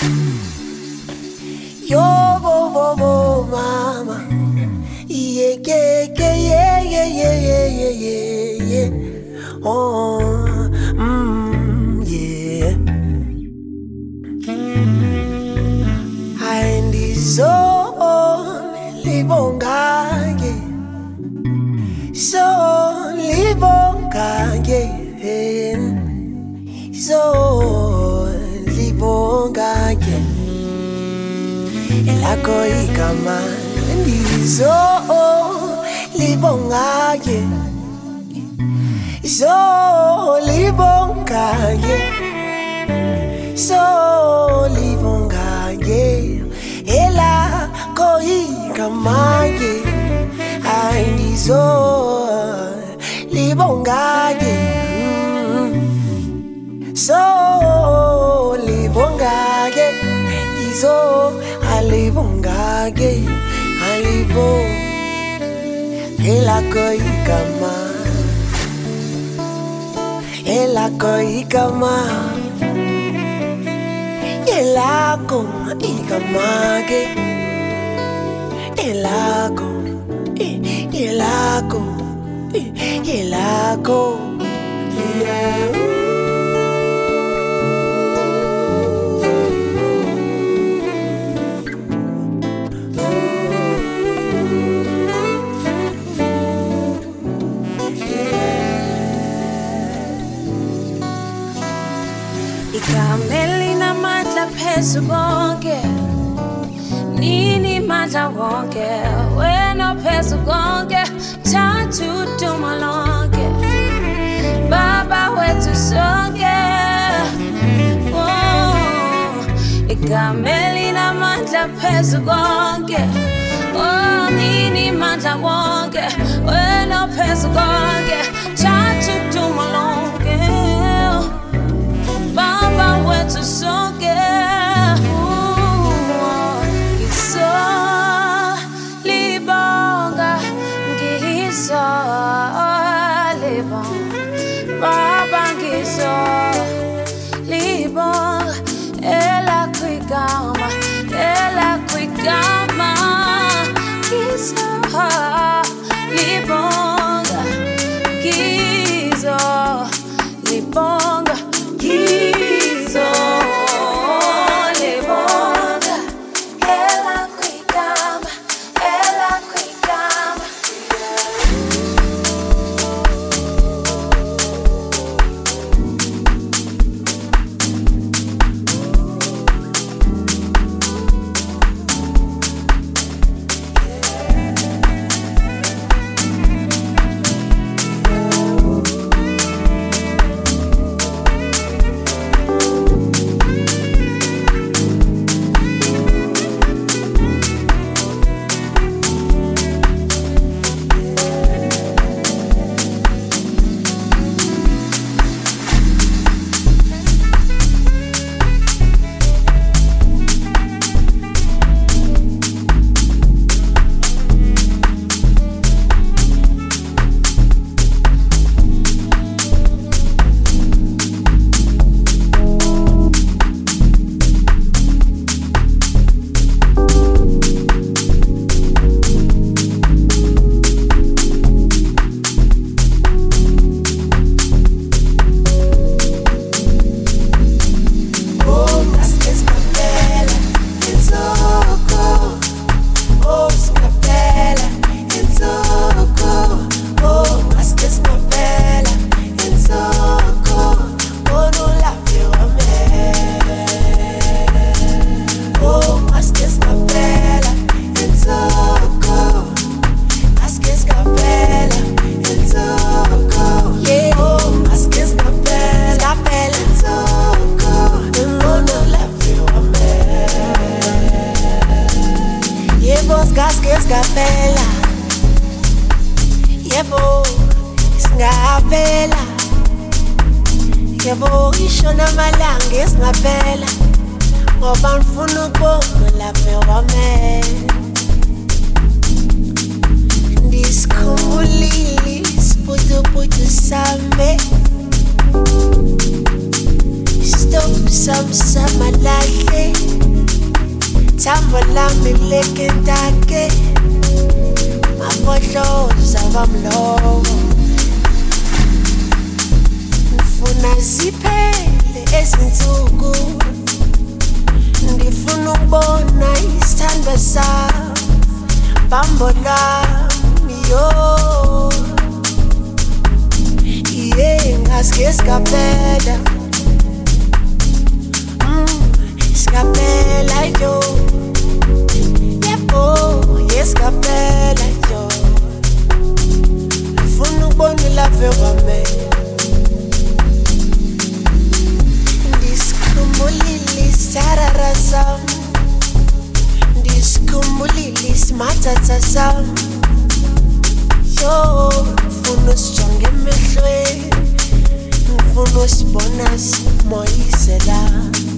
Yo, bo, bo, bo, mama. Yeah, yeah, yeah, yeah, yeah, yeah, yeah, yeah. Oh. lakho igama ndizo libongaye zo libongaye so libongaye elakho igamaye hayi ndizo libongaye so libongaye izo Ali alivongage alivo elakoikama elakoikama elako ikamage elako elako elako yeah. Phezu konke Nini mandla wonke Wena phezu konke Thathu dumo Baba wethu sonke. Oh Ikameli namandla phezu konke Oh nini mandla wonke Wena phezu konke Thathu dumo Baba wethu sonke singapela yebo singapela yebo ishona amalanga esingapela This ngifuna ukubonga lave wamela ndisikhumbulile isiputuputu sami. Stop samsamalahle thambo lami kuleke ntake. Makohloza wamlowo ufuna ziphele ezinsuku. Ngifuna ukubona isithandwa sawo bambo lami yo. Iye ngasike sikaphela escapé like yo. Yepo, y escapé like yo. Le funu boni la verame. Diskumulili sararasam. Diskumulili smatsatsasam. Yo, funu strong emehlwe. Mfunu sbonas moisela. Mfunu sbonas moisela.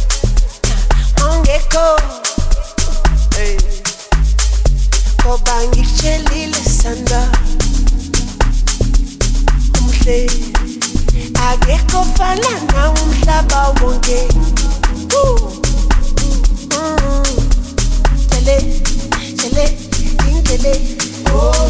ungekho hey. ngoba ngikutshelile sanda umhle. Mm. Chele, ingele. Oh,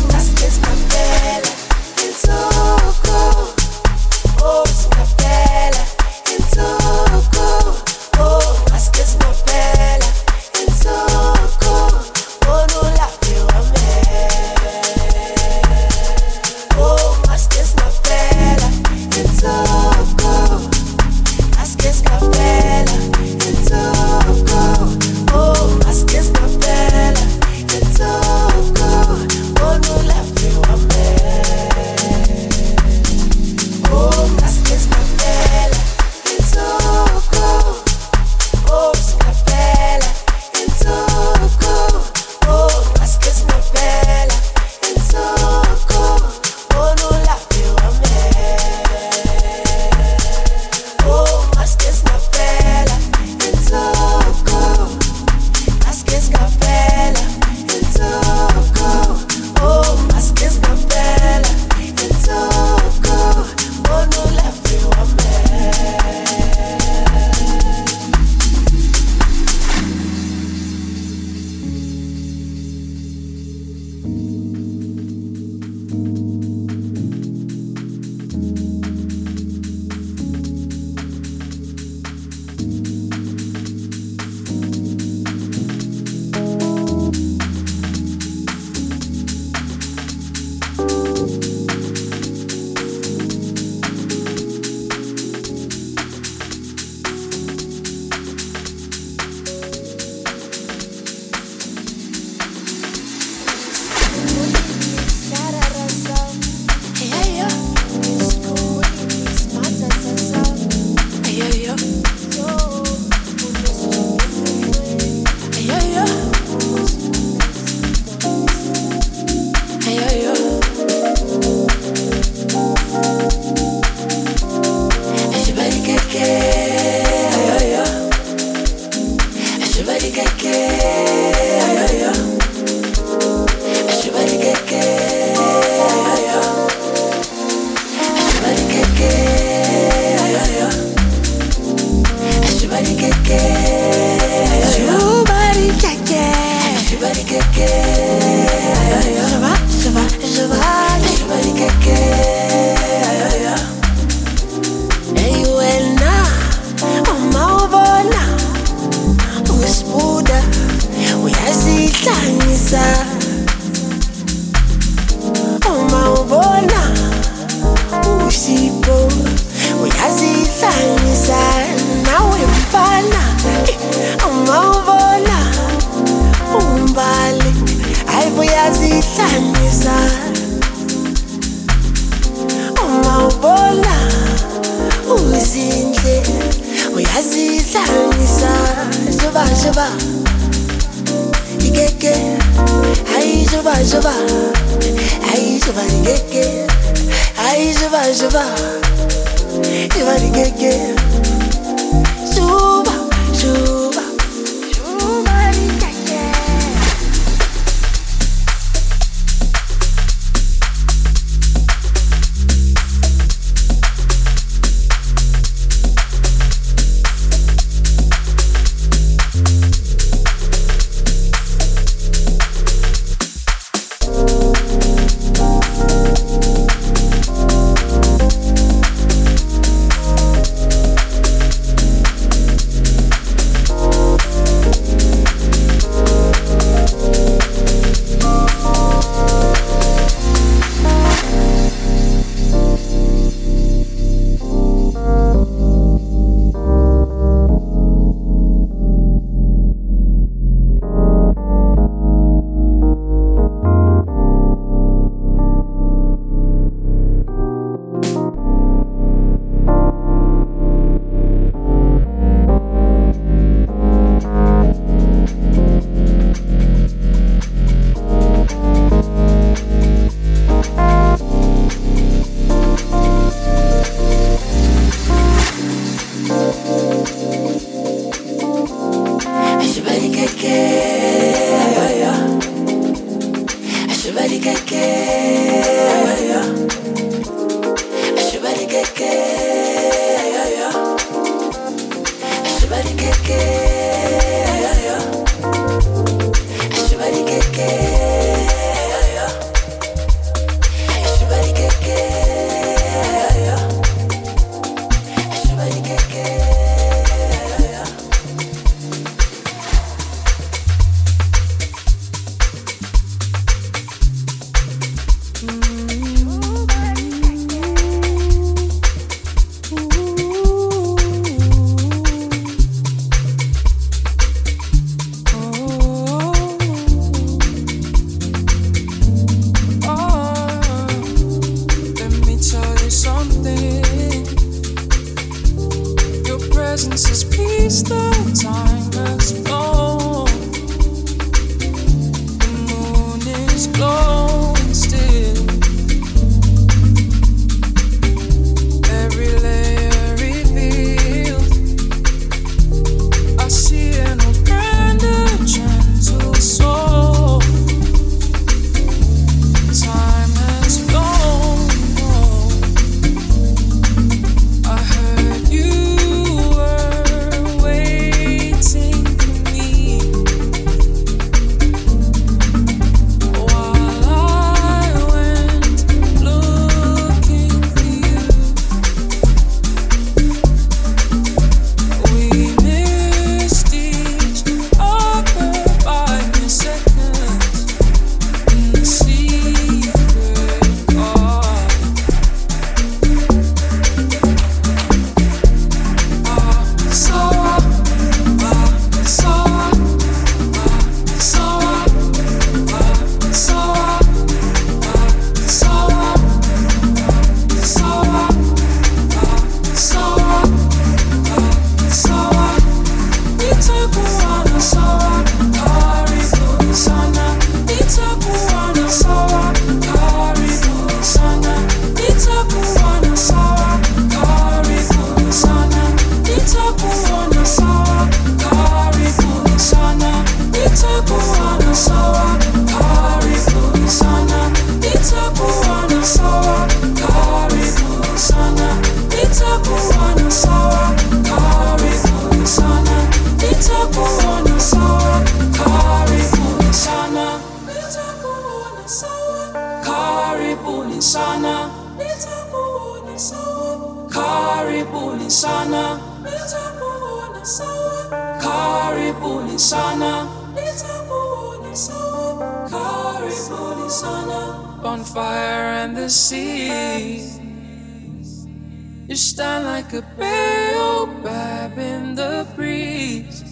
shine like a baobab in the breeze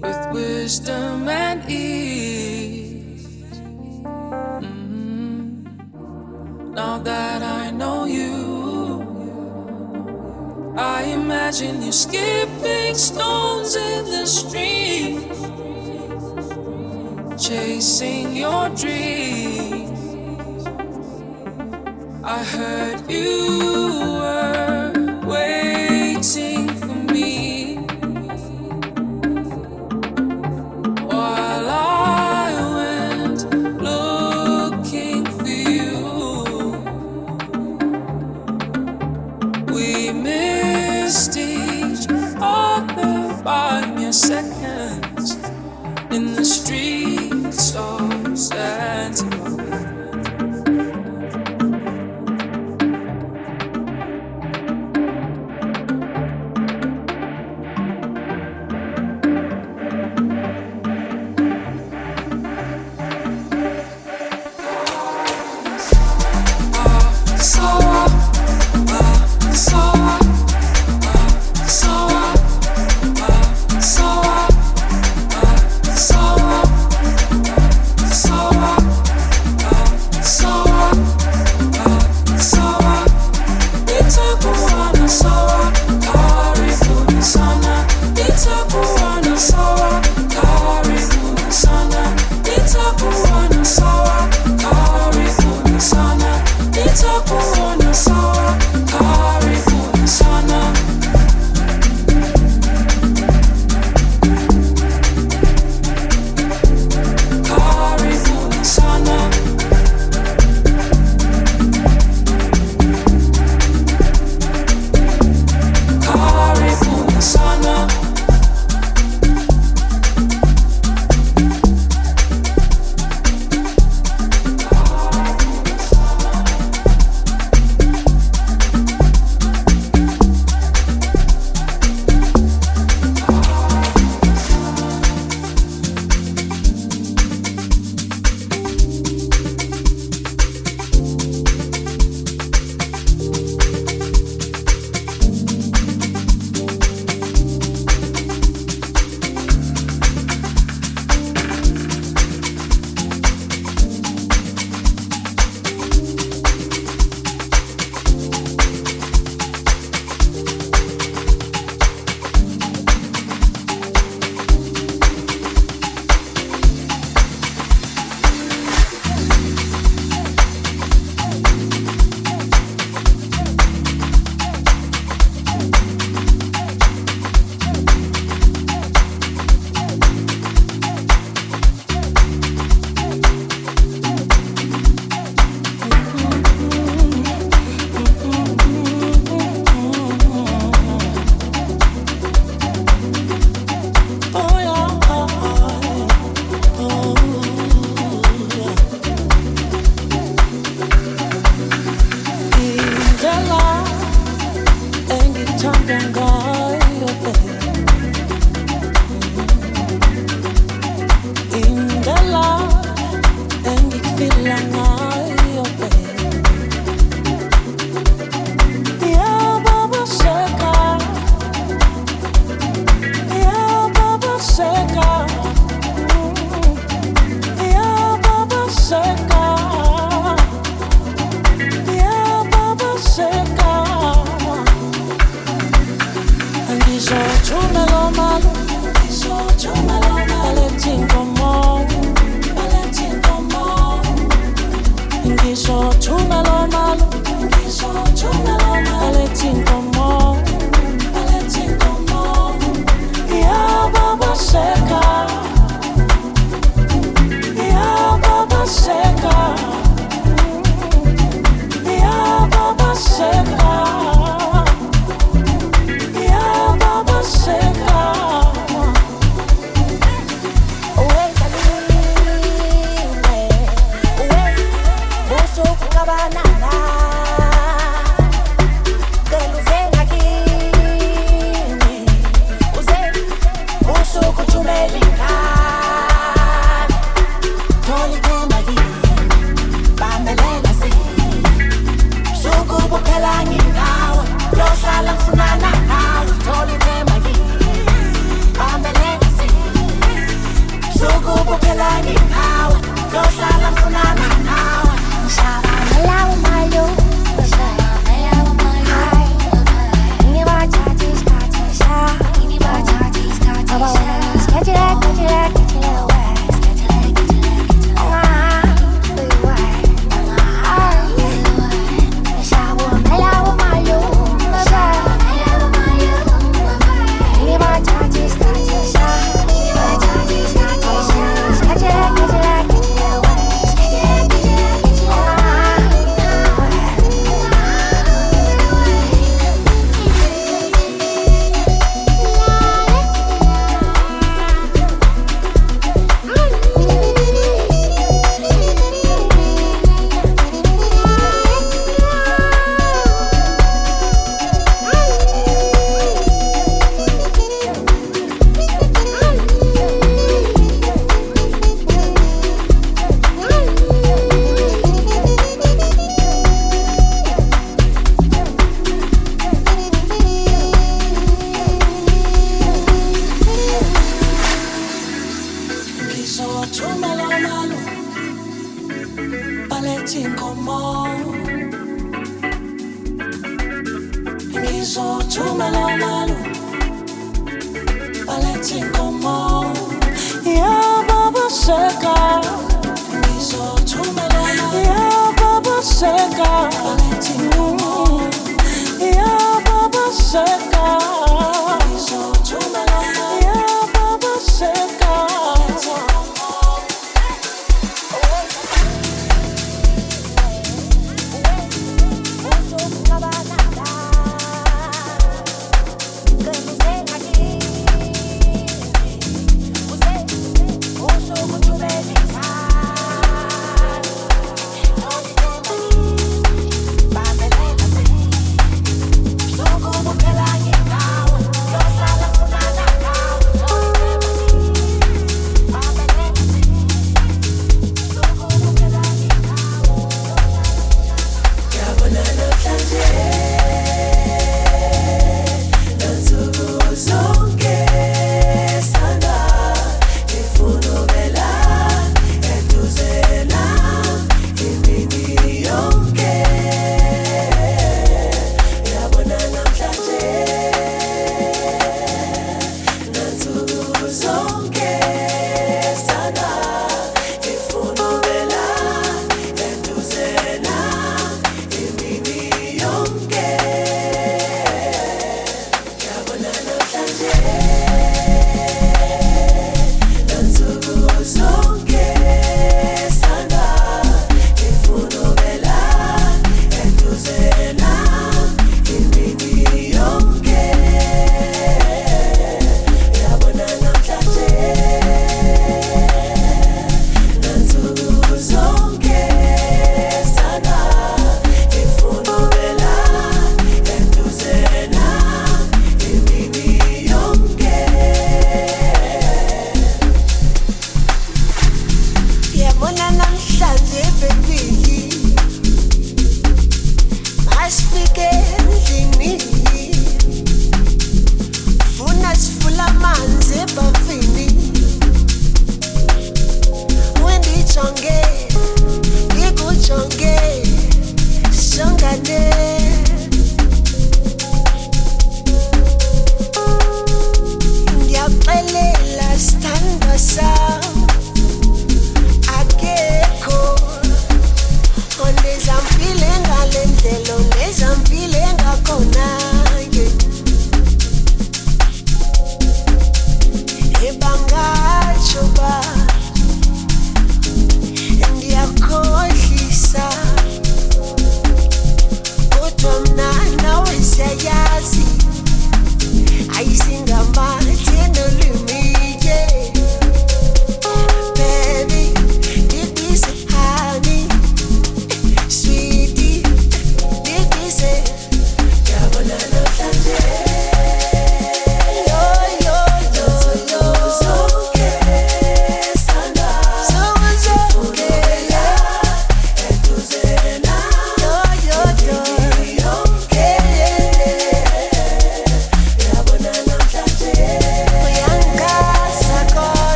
with wisdom and ease. Mm-hmm. Now that I know you, I imagine you skipping stones in the stream, chasing your dreams. I heard you were waiting for me while I went looking for you. We missed each other by mere seconds in the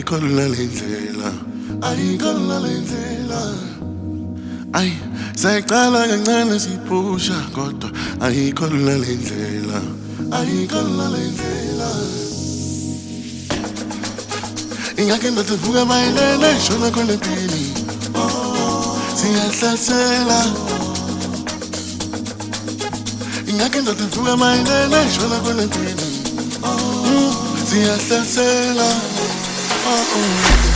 Ay, con la lendlela Ay, con la lendlela Ay, seqala kancane siphusha kodwa ayikho la lendlela ayikho la lendlela ingakhe ndativuka mayelele shona khona empini siyahlasela ingakhe ndativuka mayelele shona khona empini siyahlasela oh. oh, oh.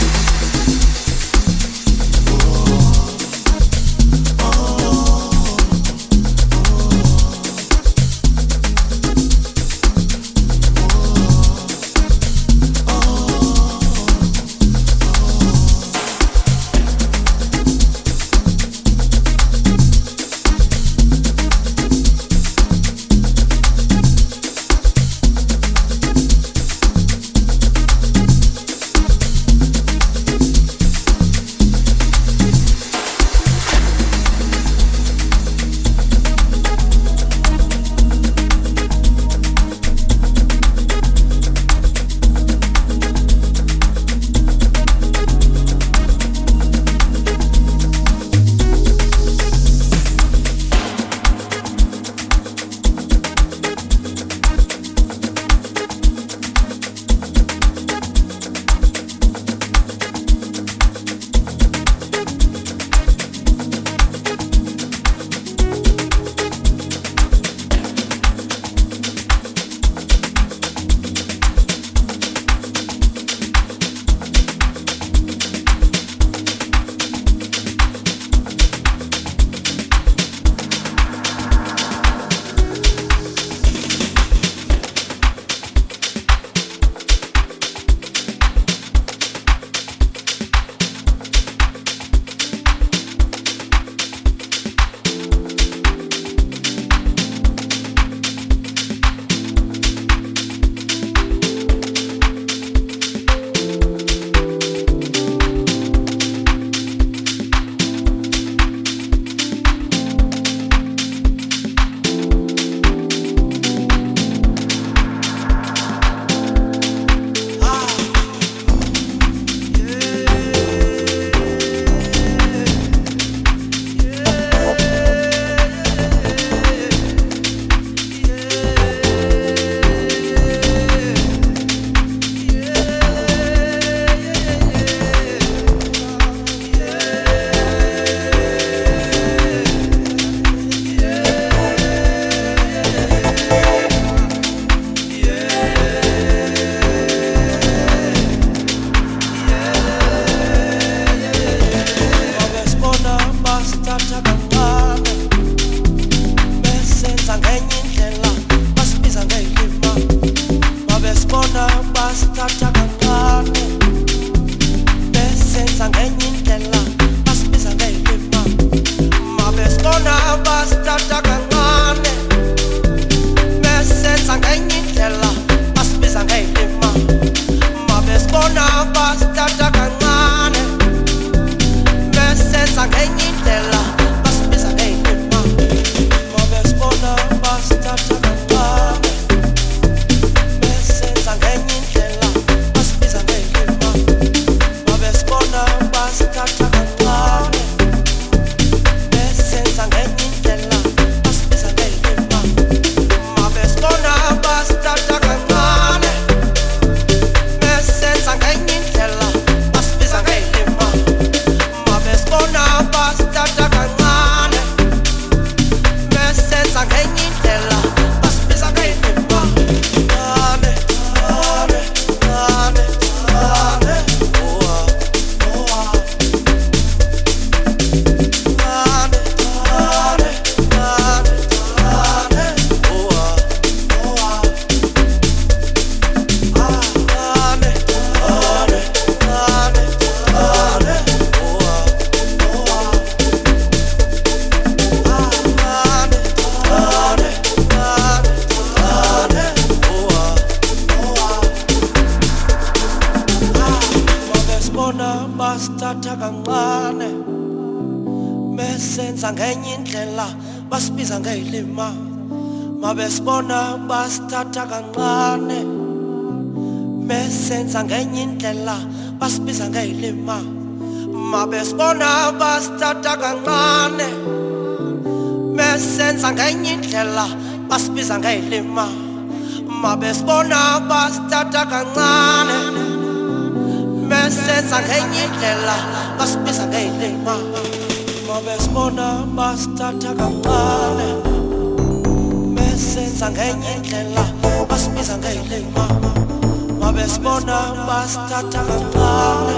ngayilima mabesibona basithatha kancane mesenza ngenye indlela basibiza ngeyilima mabesibona basithatha kancane mesenza ngenye indlela basibiza ngeyilima mabesibona basithatha kancane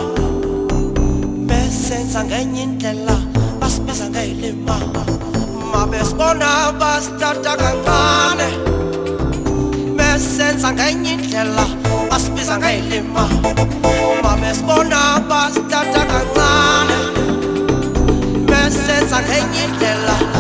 mesenza ngenye indlela basibiza ngeyilima mabesibona basithatha kancane besenza ngenye indlela basibiza ngayilima mabesibona basithatha kancane besenza ngenye indlela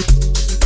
Thank